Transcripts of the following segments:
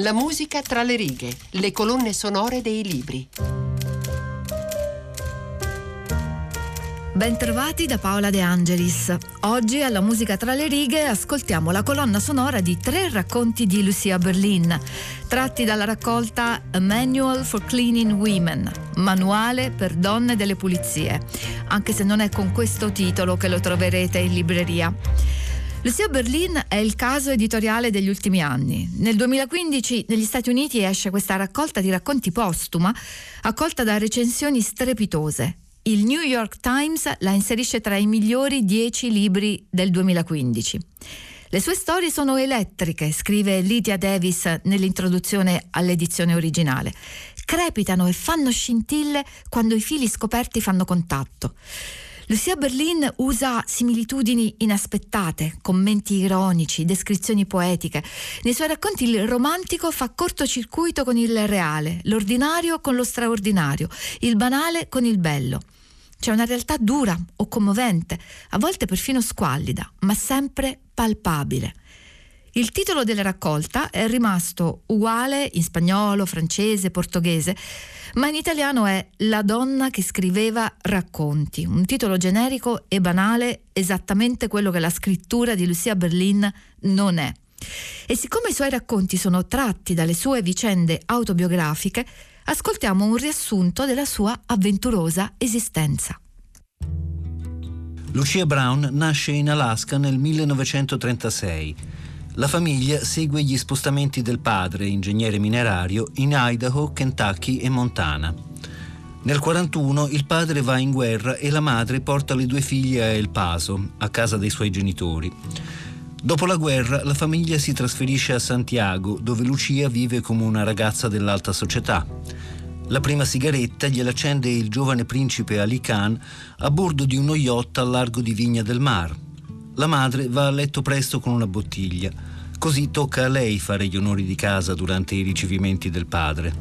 La musica tra le righe, le colonne sonore dei libri. Bentrovati da Paola De Angelis. Oggi alla musica tra le righe ascoltiamo la colonna sonora di tre racconti di Lucia Berlin, tratti dalla raccolta A Manual for Cleaning Women, manuale per donne delle pulizie, anche se non è con questo titolo che lo troverete in libreria. Lucia Berlin è il caso editoriale degli ultimi anni. Nel 2015 negli Stati Uniti esce questa raccolta di racconti postuma, accolta da recensioni strepitose. Il New York Times la inserisce tra i migliori dieci libri del 2015. Le sue storie sono elettriche, scrive Lydia Davis nell'introduzione all'edizione originale. Crepitano e fanno scintille quando i fili scoperti fanno contatto. Lucia Berlin usa similitudini inaspettate, commenti ironici, descrizioni poetiche. Nei suoi racconti il romantico fa cortocircuito con il reale, l'ordinario con lo straordinario, il banale con il bello. C'è una realtà dura o commovente, a volte perfino squallida, ma sempre palpabile. Il titolo della raccolta è rimasto uguale in spagnolo, francese, portoghese, ma in italiano è La donna che scriveva racconti, un titolo generico e banale, esattamente quello che la scrittura di Lucia Berlin non è. E siccome i suoi racconti sono tratti dalle sue vicende autobiografiche, ascoltiamo un riassunto della sua avventurosa esistenza. Lucia Brown nasce in Alaska nel 1936 la famiglia segue gli spostamenti del padre, ingegnere minerario, in Idaho, Kentucky e Montana. Nel 1941 il padre va in guerra e la madre porta le due figlie a El Paso, a casa dei suoi genitori. Dopo la guerra la famiglia si trasferisce a Santiago, dove Lucia vive come una ragazza dell'alta società. La prima sigaretta gliela accende il giovane principe Ali Khan a bordo di uno yacht al largo di Vigna del Mar. La madre va a letto presto con una bottiglia. Così tocca a lei fare gli onori di casa durante i ricevimenti del padre.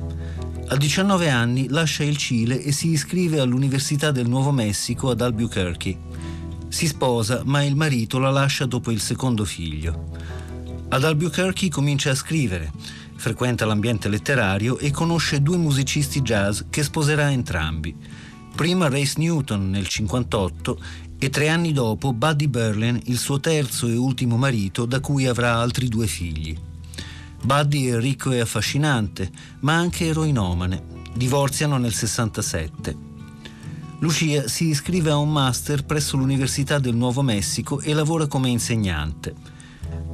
A 19 anni lascia il Cile e si iscrive all'Università del Nuovo Messico ad Albuquerque. Si sposa, ma il marito la lascia dopo il secondo figlio. Ad Albuquerque comincia a scrivere, frequenta l'ambiente letterario e conosce due musicisti jazz che sposerà entrambi. Prima Race Newton nel 1958 e tre anni dopo Buddy Berlin, il suo terzo e ultimo marito, da cui avrà altri due figli. Buddy è ricco e affascinante, ma anche eroinomane. Divorziano nel 67. Lucia si iscrive a un master presso l'Università del Nuovo Messico e lavora come insegnante.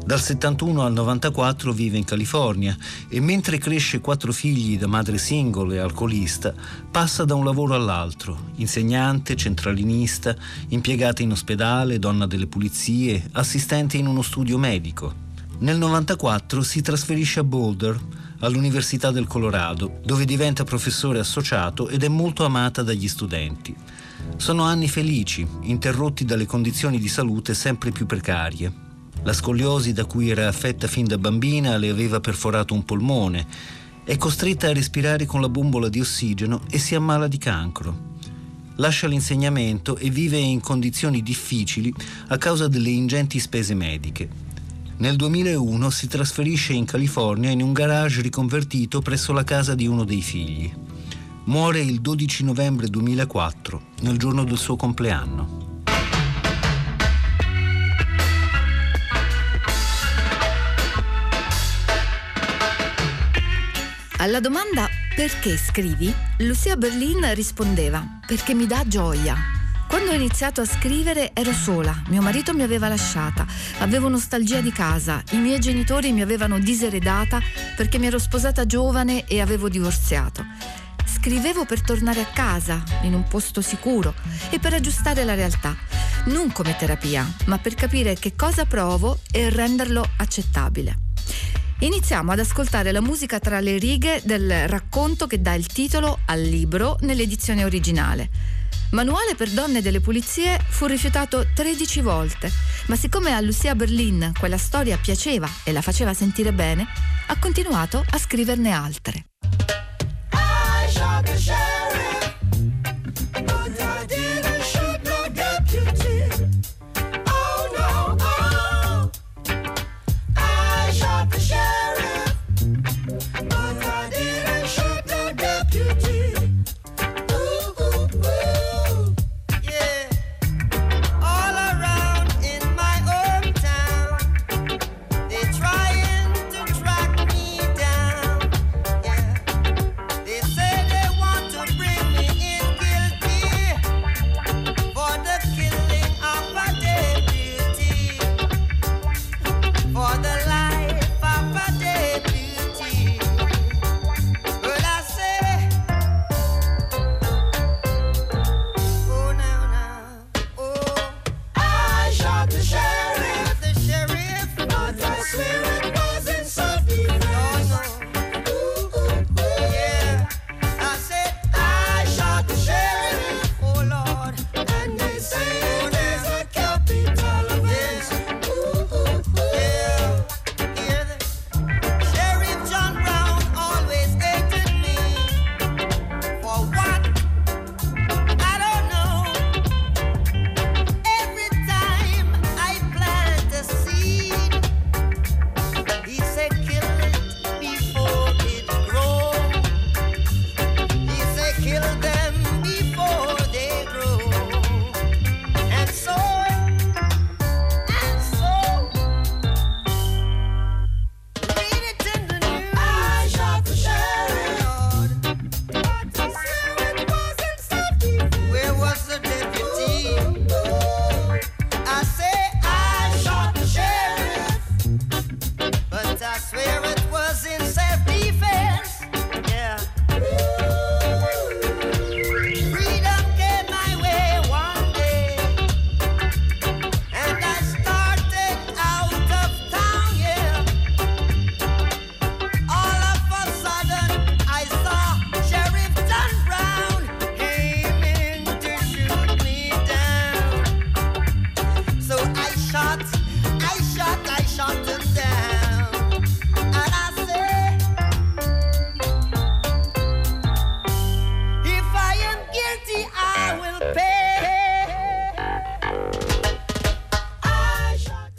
Dal 71 al 94 vive in California e mentre cresce quattro figli da madre single e alcolista, passa da un lavoro all'altro, insegnante, centralinista, impiegata in ospedale, donna delle pulizie, assistente in uno studio medico. Nel 94 si trasferisce a Boulder, all'Università del Colorado, dove diventa professore associato ed è molto amata dagli studenti. Sono anni felici, interrotti dalle condizioni di salute sempre più precarie. La scoliosi da cui era affetta fin da bambina le aveva perforato un polmone. È costretta a respirare con la bombola di ossigeno e si ammala di cancro. Lascia l'insegnamento e vive in condizioni difficili a causa delle ingenti spese mediche. Nel 2001 si trasferisce in California in un garage riconvertito presso la casa di uno dei figli. Muore il 12 novembre 2004, nel giorno del suo compleanno. Alla domanda perché scrivi, Lucia Berlin rispondeva perché mi dà gioia. Quando ho iniziato a scrivere ero sola, mio marito mi aveva lasciata, avevo nostalgia di casa, i miei genitori mi avevano diseredata perché mi ero sposata giovane e avevo divorziato. Scrivevo per tornare a casa, in un posto sicuro e per aggiustare la realtà, non come terapia, ma per capire che cosa provo e renderlo accettabile. Iniziamo ad ascoltare la musica tra le righe del racconto che dà il titolo al libro nell'edizione originale. Manuale per donne delle pulizie fu rifiutato 13 volte, ma siccome a Lucia Berlin quella storia piaceva e la faceva sentire bene, ha continuato a scriverne altre.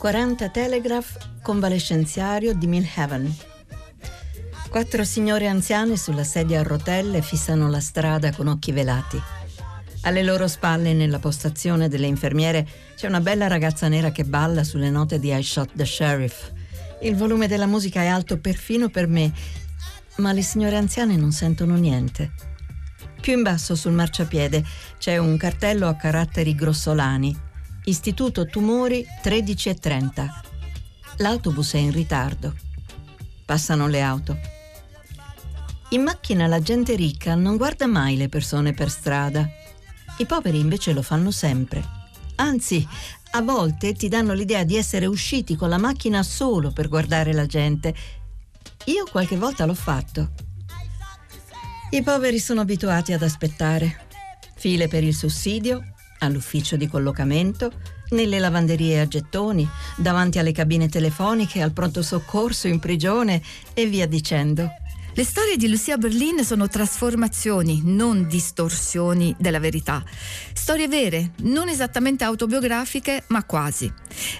40 Telegraph convalescenziario di Milhaven. Quattro signore anziane sulla sedia a rotelle fissano la strada con occhi velati. Alle loro spalle, nella postazione delle infermiere, c'è una bella ragazza nera che balla sulle note di I Shot the Sheriff. Il volume della musica è alto perfino per me, ma le signore anziane non sentono niente. Più in basso sul marciapiede c'è un cartello a caratteri grossolani Istituto Tumori 13.30. L'autobus è in ritardo. Passano le auto. In macchina la gente ricca non guarda mai le persone per strada. I poveri invece lo fanno sempre. Anzi, a volte ti danno l'idea di essere usciti con la macchina solo per guardare la gente. Io qualche volta l'ho fatto. I poveri sono abituati ad aspettare. File per il sussidio, all'ufficio di collocamento, nelle lavanderie a gettoni, davanti alle cabine telefoniche, al pronto soccorso, in prigione e via dicendo. Le storie di Lucia Berlin sono trasformazioni, non distorsioni della verità. Storie vere, non esattamente autobiografiche, ma quasi.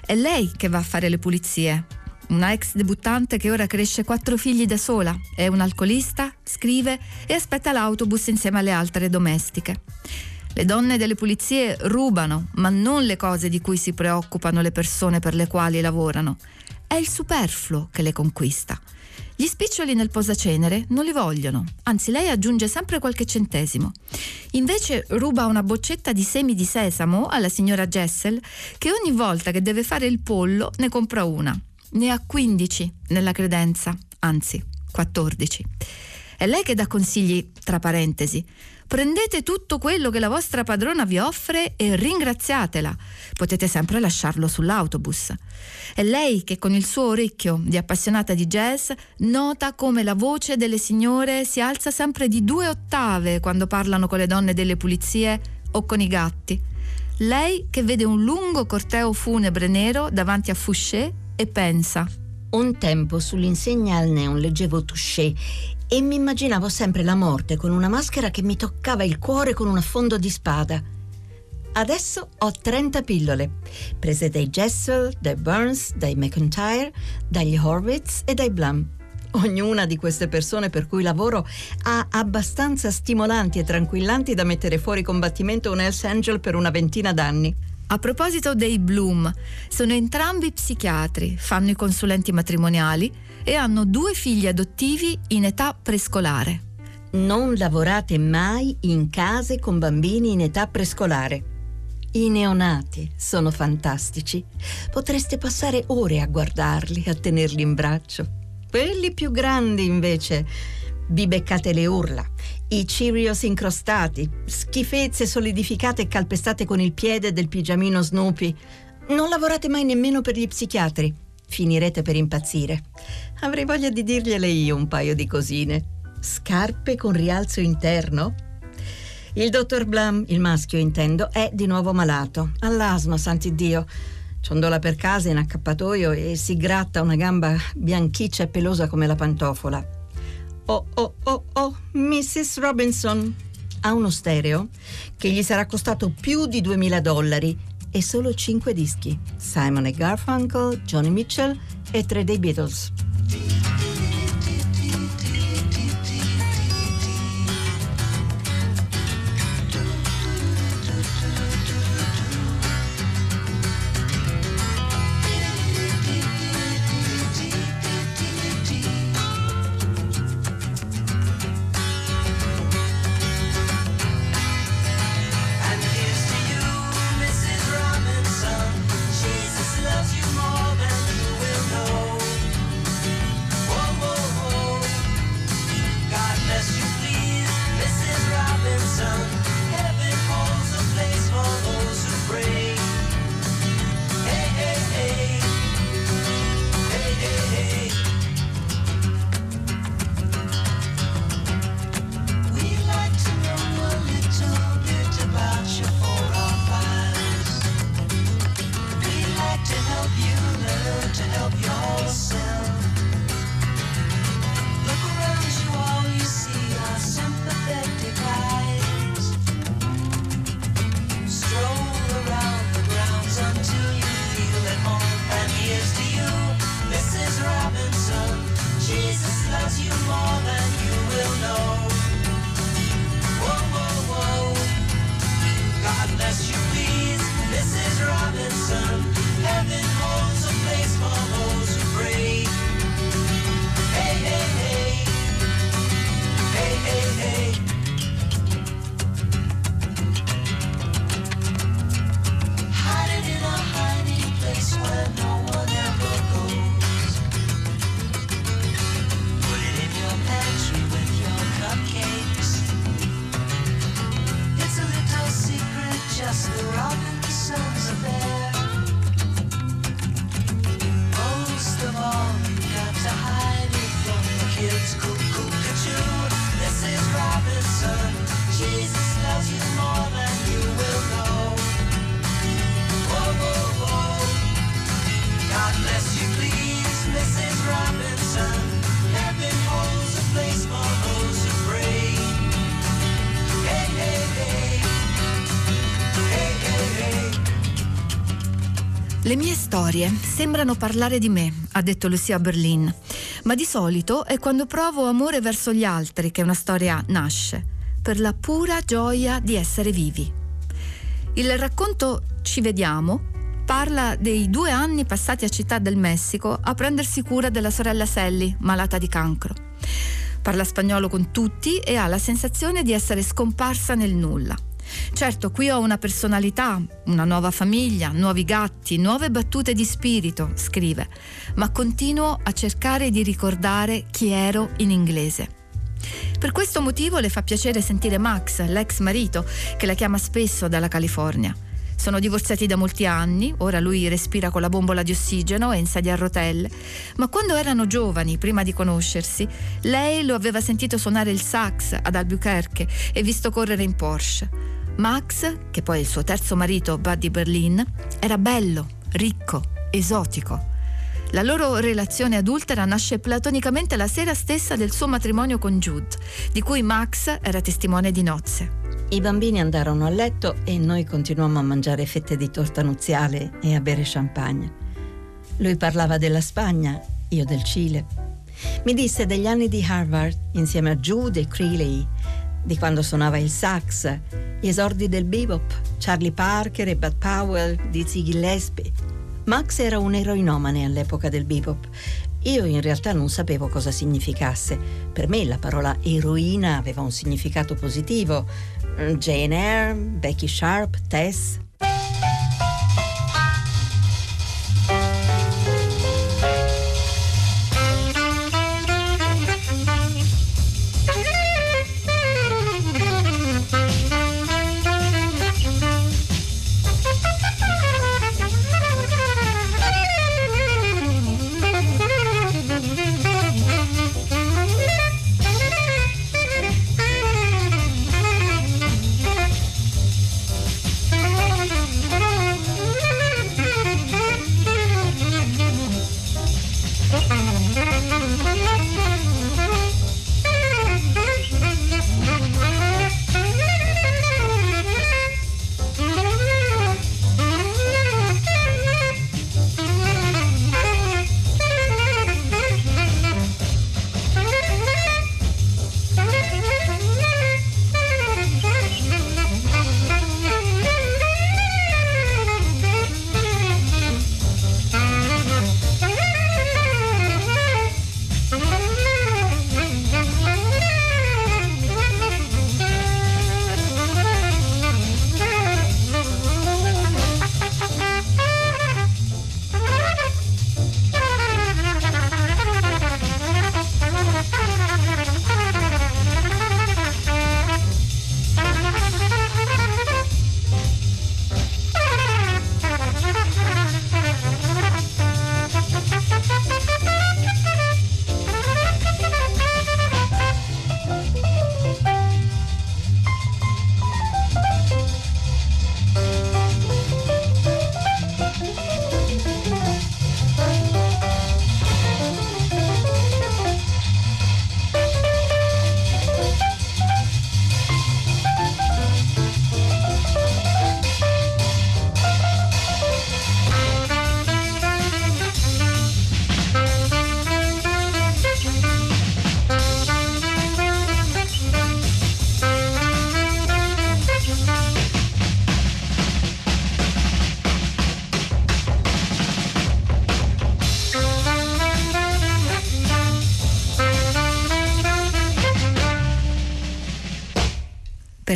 È lei che va a fare le pulizie. Una ex debuttante che ora cresce quattro figli da sola, è un alcolista, scrive e aspetta l'autobus insieme alle altre domestiche. Le donne delle pulizie rubano, ma non le cose di cui si preoccupano le persone per le quali lavorano. È il superfluo che le conquista. Gli spiccioli nel posacenere non li vogliono, anzi lei aggiunge sempre qualche centesimo. Invece ruba una boccetta di semi di sesamo alla signora Jessel che ogni volta che deve fare il pollo ne compra una. Ne ha 15 nella credenza, anzi 14. È lei che dà consigli, tra parentesi. Prendete tutto quello che la vostra padrona vi offre e ringraziatela. Potete sempre lasciarlo sull'autobus. È lei che con il suo orecchio di appassionata di jazz nota come la voce delle signore si alza sempre di due ottave quando parlano con le donne delle pulizie o con i gatti. Lei che vede un lungo corteo funebre nero davanti a Fouché e pensa. Un tempo sull'insegna al neon leggevo Touché e mi immaginavo sempre la morte con una maschera che mi toccava il cuore con un affondo di spada. Adesso ho 30 pillole, prese dai Jessel, dai Burns, dai McIntyre, dagli Horwitz e dai Blum. Ognuna di queste persone per cui lavoro ha abbastanza stimolanti e tranquillanti da mettere fuori combattimento un Hells Angel per una ventina d'anni. A proposito dei Bloom, sono entrambi psichiatri, fanno i consulenti matrimoniali e hanno due figli adottivi in età prescolare. Non lavorate mai in case con bambini in età prescolare. I neonati sono fantastici. Potreste passare ore a guardarli, a tenerli in braccio. Quelli più grandi, invece, vi beccate le urla, i Cheerios incrostati, schifezze solidificate e calpestate con il piede del pigiamino Snoopy. Non lavorate mai nemmeno per gli psichiatri. Finirete per impazzire. Avrei voglia di dirgliele io un paio di cosine. Scarpe con rialzo interno? Il dottor Blum, il maschio intendo, è di nuovo malato. All'asma, santi Dio. Ciondola per casa in accappatoio e si gratta una gamba bianchiccia e pelosa come la pantofola. Oh, oh, oh, oh, Mrs. Robinson. Ha uno stereo che gli sarà costato più di 2000 dollari e solo 5 dischi. Simon e Garfunkel, Johnny Mitchell e tre dei Beatles. Storie sembrano parlare di me, ha detto Lucia Berlin, ma di solito è quando provo amore verso gli altri che una storia nasce, per la pura gioia di essere vivi. Il racconto Ci vediamo parla dei due anni passati a Città del Messico a prendersi cura della sorella Sally, malata di cancro. Parla spagnolo con tutti e ha la sensazione di essere scomparsa nel nulla. Certo, qui ho una personalità, una nuova famiglia, nuovi gatti, nuove battute di spirito, scrive, ma continuo a cercare di ricordare chi ero in inglese. Per questo motivo le fa piacere sentire Max, l'ex marito, che la chiama spesso dalla California. Sono divorziati da molti anni, ora lui respira con la bombola di ossigeno e in sedia a rotelle, ma quando erano giovani, prima di conoscersi, lei lo aveva sentito suonare il sax ad Albuquerque e visto correre in Porsche. Max, che poi è il suo terzo marito Buddy Berlin, era bello, ricco, esotico. La loro relazione adultera nasce platonicamente la sera stessa del suo matrimonio con Jude, di cui Max era testimone di nozze. I bambini andarono a letto e noi continuammo a mangiare fette di torta nuziale e a bere champagne. Lui parlava della Spagna, io del Cile. Mi disse degli anni di Harvard insieme a Jude e Creeley, di quando suonava il sax, gli esordi del bebop, Charlie Parker e Bud Powell di Ziggy Gillespie. Max era un eroinomane all'epoca del bebop. Io in realtà non sapevo cosa significasse. Per me la parola eroina aveva un significato positivo. Jane Eyre, Becky Sharp, Tess,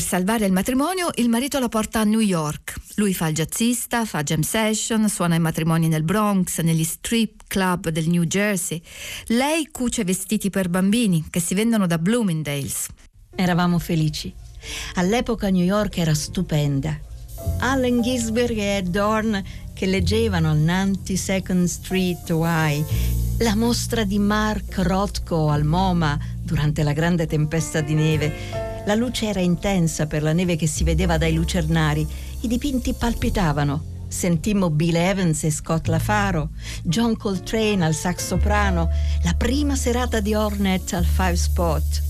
salvare il matrimonio, il marito la porta a New York. Lui fa il jazzista, fa jam session, suona i matrimoni nel Bronx, negli strip club del New Jersey. Lei cuce vestiti per bambini che si vendono da Bloomingdale's. Eravamo felici. All'epoca New York era stupenda. Allen Ginsberg e Ed Dorn che leggevano al 92nd Street Y la mostra di Mark Rothko al MoMA durante la grande tempesta di neve. La luce era intensa per la neve che si vedeva dai lucernari, i dipinti palpitavano. Sentimmo Bill Evans e Scott Lafaro, John Coltrane al sax soprano, la prima serata di Hornet al Five Spot.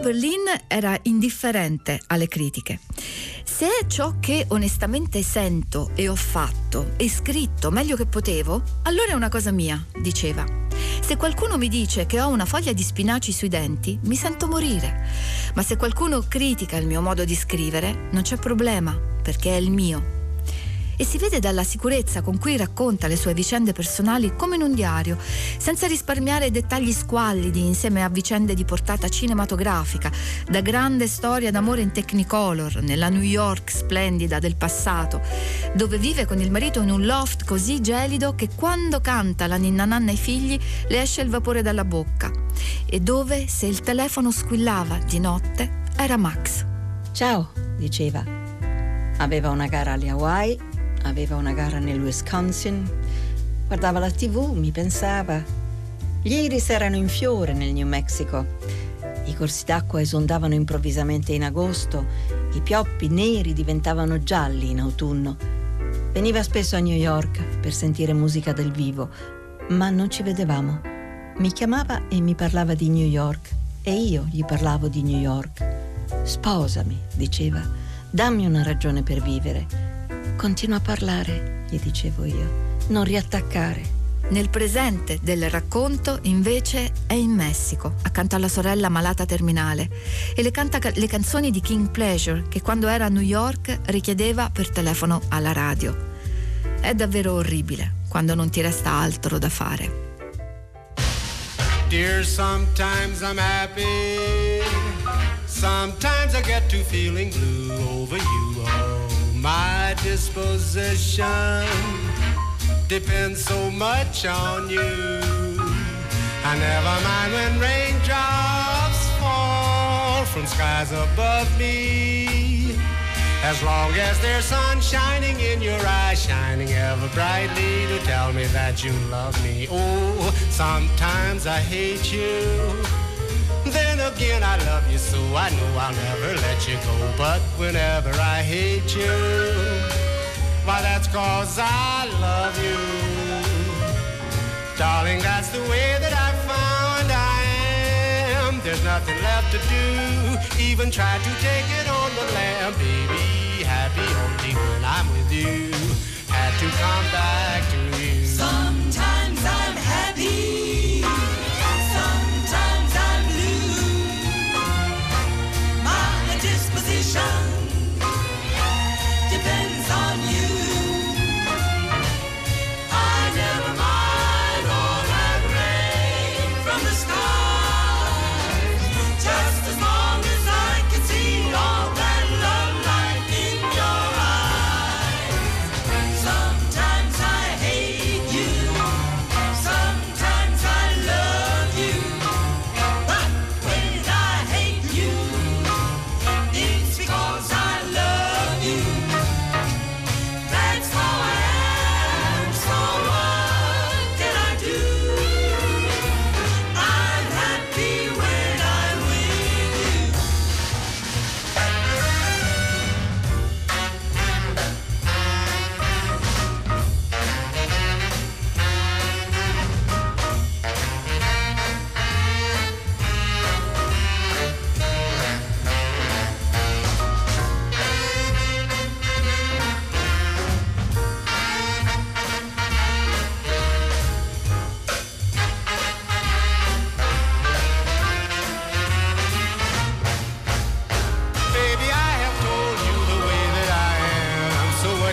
Berlin era indifferente alle critiche. Se è ciò che onestamente sento e ho fatto e scritto meglio che potevo, allora è una cosa mia, diceva. Se qualcuno mi dice che ho una foglia di spinaci sui denti, mi sento morire. Ma se qualcuno critica il mio modo di scrivere, non c'è problema, perché è il mio e si vede dalla sicurezza con cui racconta le sue vicende personali come in un diario, senza risparmiare dettagli squallidi insieme a vicende di portata cinematografica, da grande storia d'amore in Technicolor, nella New York splendida del passato, dove vive con il marito in un loft così gelido che quando canta la ninna nanna ai figli le esce il vapore dalla bocca, e dove se il telefono squillava di notte era Max. Ciao, diceva. Aveva una gara alle Hawaii aveva una gara nel Wisconsin, guardava la tv, mi pensava. Gli iris erano in fiore nel New Mexico. I corsi d'acqua esondavano improvvisamente in agosto, i pioppi neri diventavano gialli in autunno. Veniva spesso a New York per sentire musica dal vivo, ma non ci vedevamo. Mi chiamava e mi parlava di New York e io gli parlavo di New York. Sposami, diceva, dammi una ragione per vivere. Continua a parlare, gli dicevo io, non riattaccare. Nel presente del racconto, invece, è in Messico, accanto alla sorella malata terminale, e le canta le canzoni di King Pleasure che quando era a New York richiedeva per telefono alla radio. È davvero orribile quando non ti resta altro da fare. Dear, sometimes I'm happy, sometimes I get to feeling blue over you. My disposition depends so much on you. I never mind when raindrops fall from skies above me. As long as there's sun shining in your eyes, shining ever brightly to tell me that you love me. Oh, sometimes I hate you. Again, I love you so I know I'll never let you go. But whenever I hate you, why that's cause I love you. Darling, that's the way that I found I am. There's nothing left to do, even try to take it on the lamb, baby. Happy only when I'm with you. Had to come back to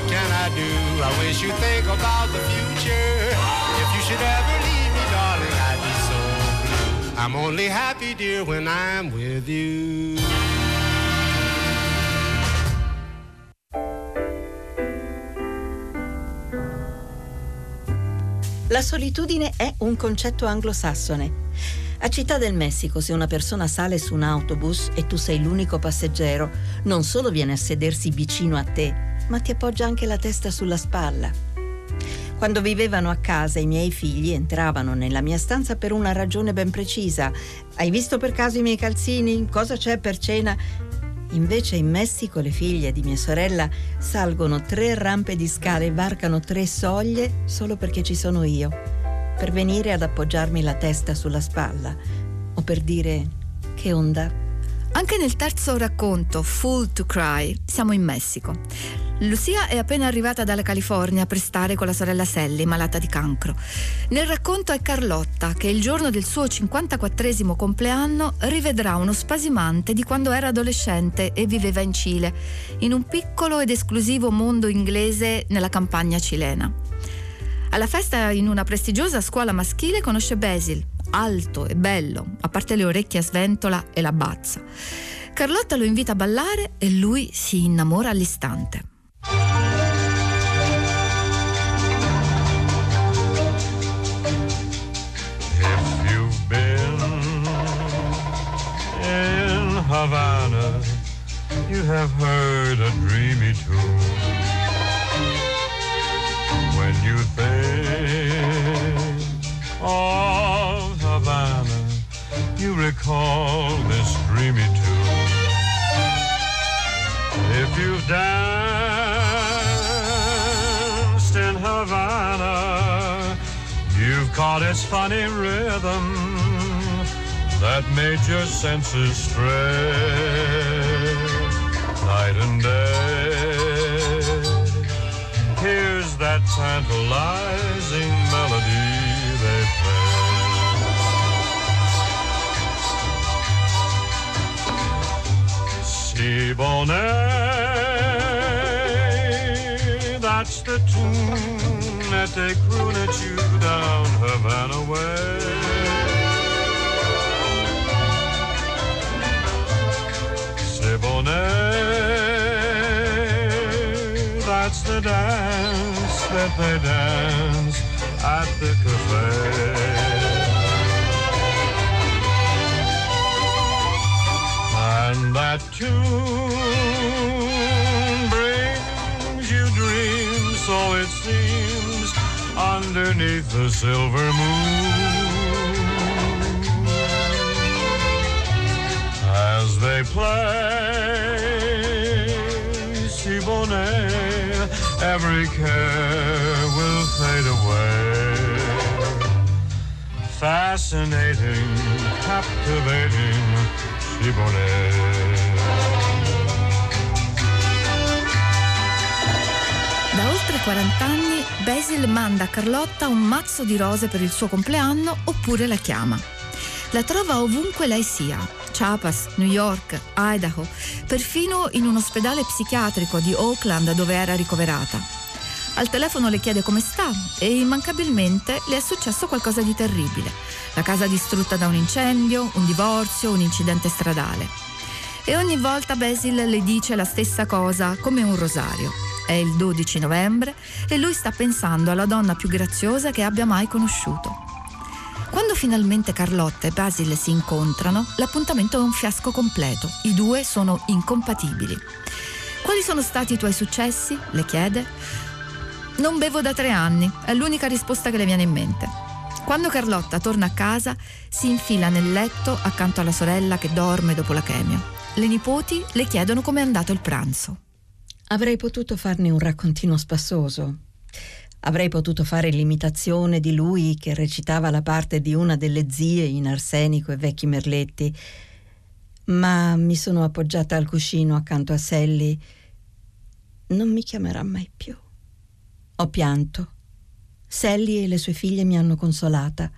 can I do? I wish you'd think about the future. If you should ever leave me, darling, I'd be so blue. I'm only happy, dear, when I'm with you. La solitudine è un concetto anglosassone. A Città del Messico, se una persona sale su un autobus e tu sei l'unico passeggero, non solo viene a sedersi vicino a te, ma ti appoggia anche la testa sulla spalla. Quando vivevano a casa i miei figli entravano nella mia stanza per una ragione ben precisa. Hai visto per caso i miei calzini? Cosa c'è per cena? Invece in Messico le figlie di mia sorella salgono tre rampe di scale e varcano tre soglie solo perché ci sono io, per venire ad appoggiarmi la testa sulla spalla o per dire che onda. Anche nel terzo racconto, Full to Cry, siamo in Messico. Lucia è appena arrivata dalla California per stare con la sorella Sally, malata di cancro. Nel racconto è Carlotta che il giorno del suo 54 compleanno rivedrà uno spasimante di quando era adolescente e viveva in Cile, in un piccolo ed esclusivo mondo inglese nella campagna cilena. Alla festa in una prestigiosa scuola maschile conosce Basil, alto e bello, a parte le orecchie a sventola e la bazza. Carlotta lo invita a ballare e lui si innamora all'istante. If you've been in Havana, you have heard a dreamy tune. When you think of Havana, you recall this dreamy tune. If you've danced caught its funny rhythm that made your senses stray night and day. Here's that tantalizing melody they play. Si Bonet, that's the tune they croon at you down Havana way. C'est that's the dance that they dance at the cafe. And that tune brings you dreams, so it seems, underneath the silver moon. as they play. Si every care will fade away. Fascinating, captivating, si bonnet. Da oltre 40 anni Basil manda a Carlotta un mazzo di rose per il suo compleanno oppure la chiama. La trova ovunque lei sia, Chiapas, New York, Idaho, perfino in un ospedale psichiatrico di Oakland dove era ricoverata. Al telefono le chiede come sta e immancabilmente le è successo qualcosa di terribile. La casa distrutta da un incendio, un divorzio, un incidente stradale. E ogni volta Basil le dice la stessa cosa come un rosario. È il 12 novembre e lui sta pensando alla donna più graziosa che abbia mai conosciuto. Quando finalmente Carlotta e Basil si incontrano, l'appuntamento è un fiasco completo. I due sono incompatibili. Quali sono stati i tuoi successi? le chiede. Non bevo da tre anni, è l'unica risposta che le viene in mente. Quando Carlotta torna a casa, si infila nel letto accanto alla sorella che dorme dopo la chemio. Le nipoti le chiedono com'è andato il pranzo. Avrei potuto farne un raccontino spassoso. Avrei potuto fare l'imitazione di lui che recitava la parte di una delle zie in Arsenico e Vecchi Merletti, ma mi sono appoggiata al cuscino accanto a Sally. Non mi chiamerà mai più. Ho pianto. Sally e le sue figlie mi hanno consolata.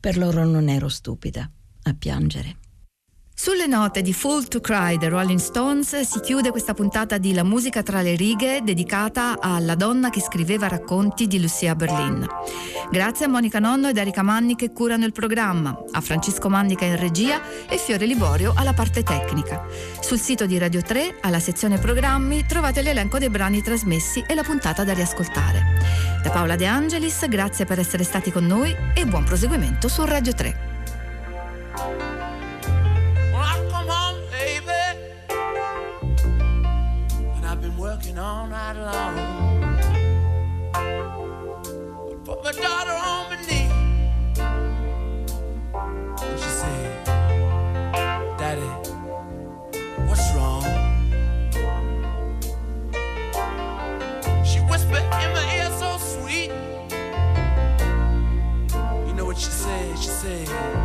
Per loro non ero stupida a piangere. Sulle note di Full to Cry dei Rolling Stones si chiude questa puntata di La musica tra le righe dedicata alla donna che scriveva racconti di Lucia Berlin. Grazie a Monica Nonno ed Erika Manni che curano il programma, a Francesco Mannica in regia e Fiore Liborio alla parte tecnica. Sul sito di Radio 3, alla sezione programmi, trovate l'elenco dei brani trasmessi e la puntata da riascoltare. Da Paola De Angelis, grazie per essere stati con noi e buon proseguimento su Radio 3. Working all night long. I put my daughter on my knee, and she said, "Daddy, what's wrong?" She whispered in my ear so sweet. You know what she said? She said.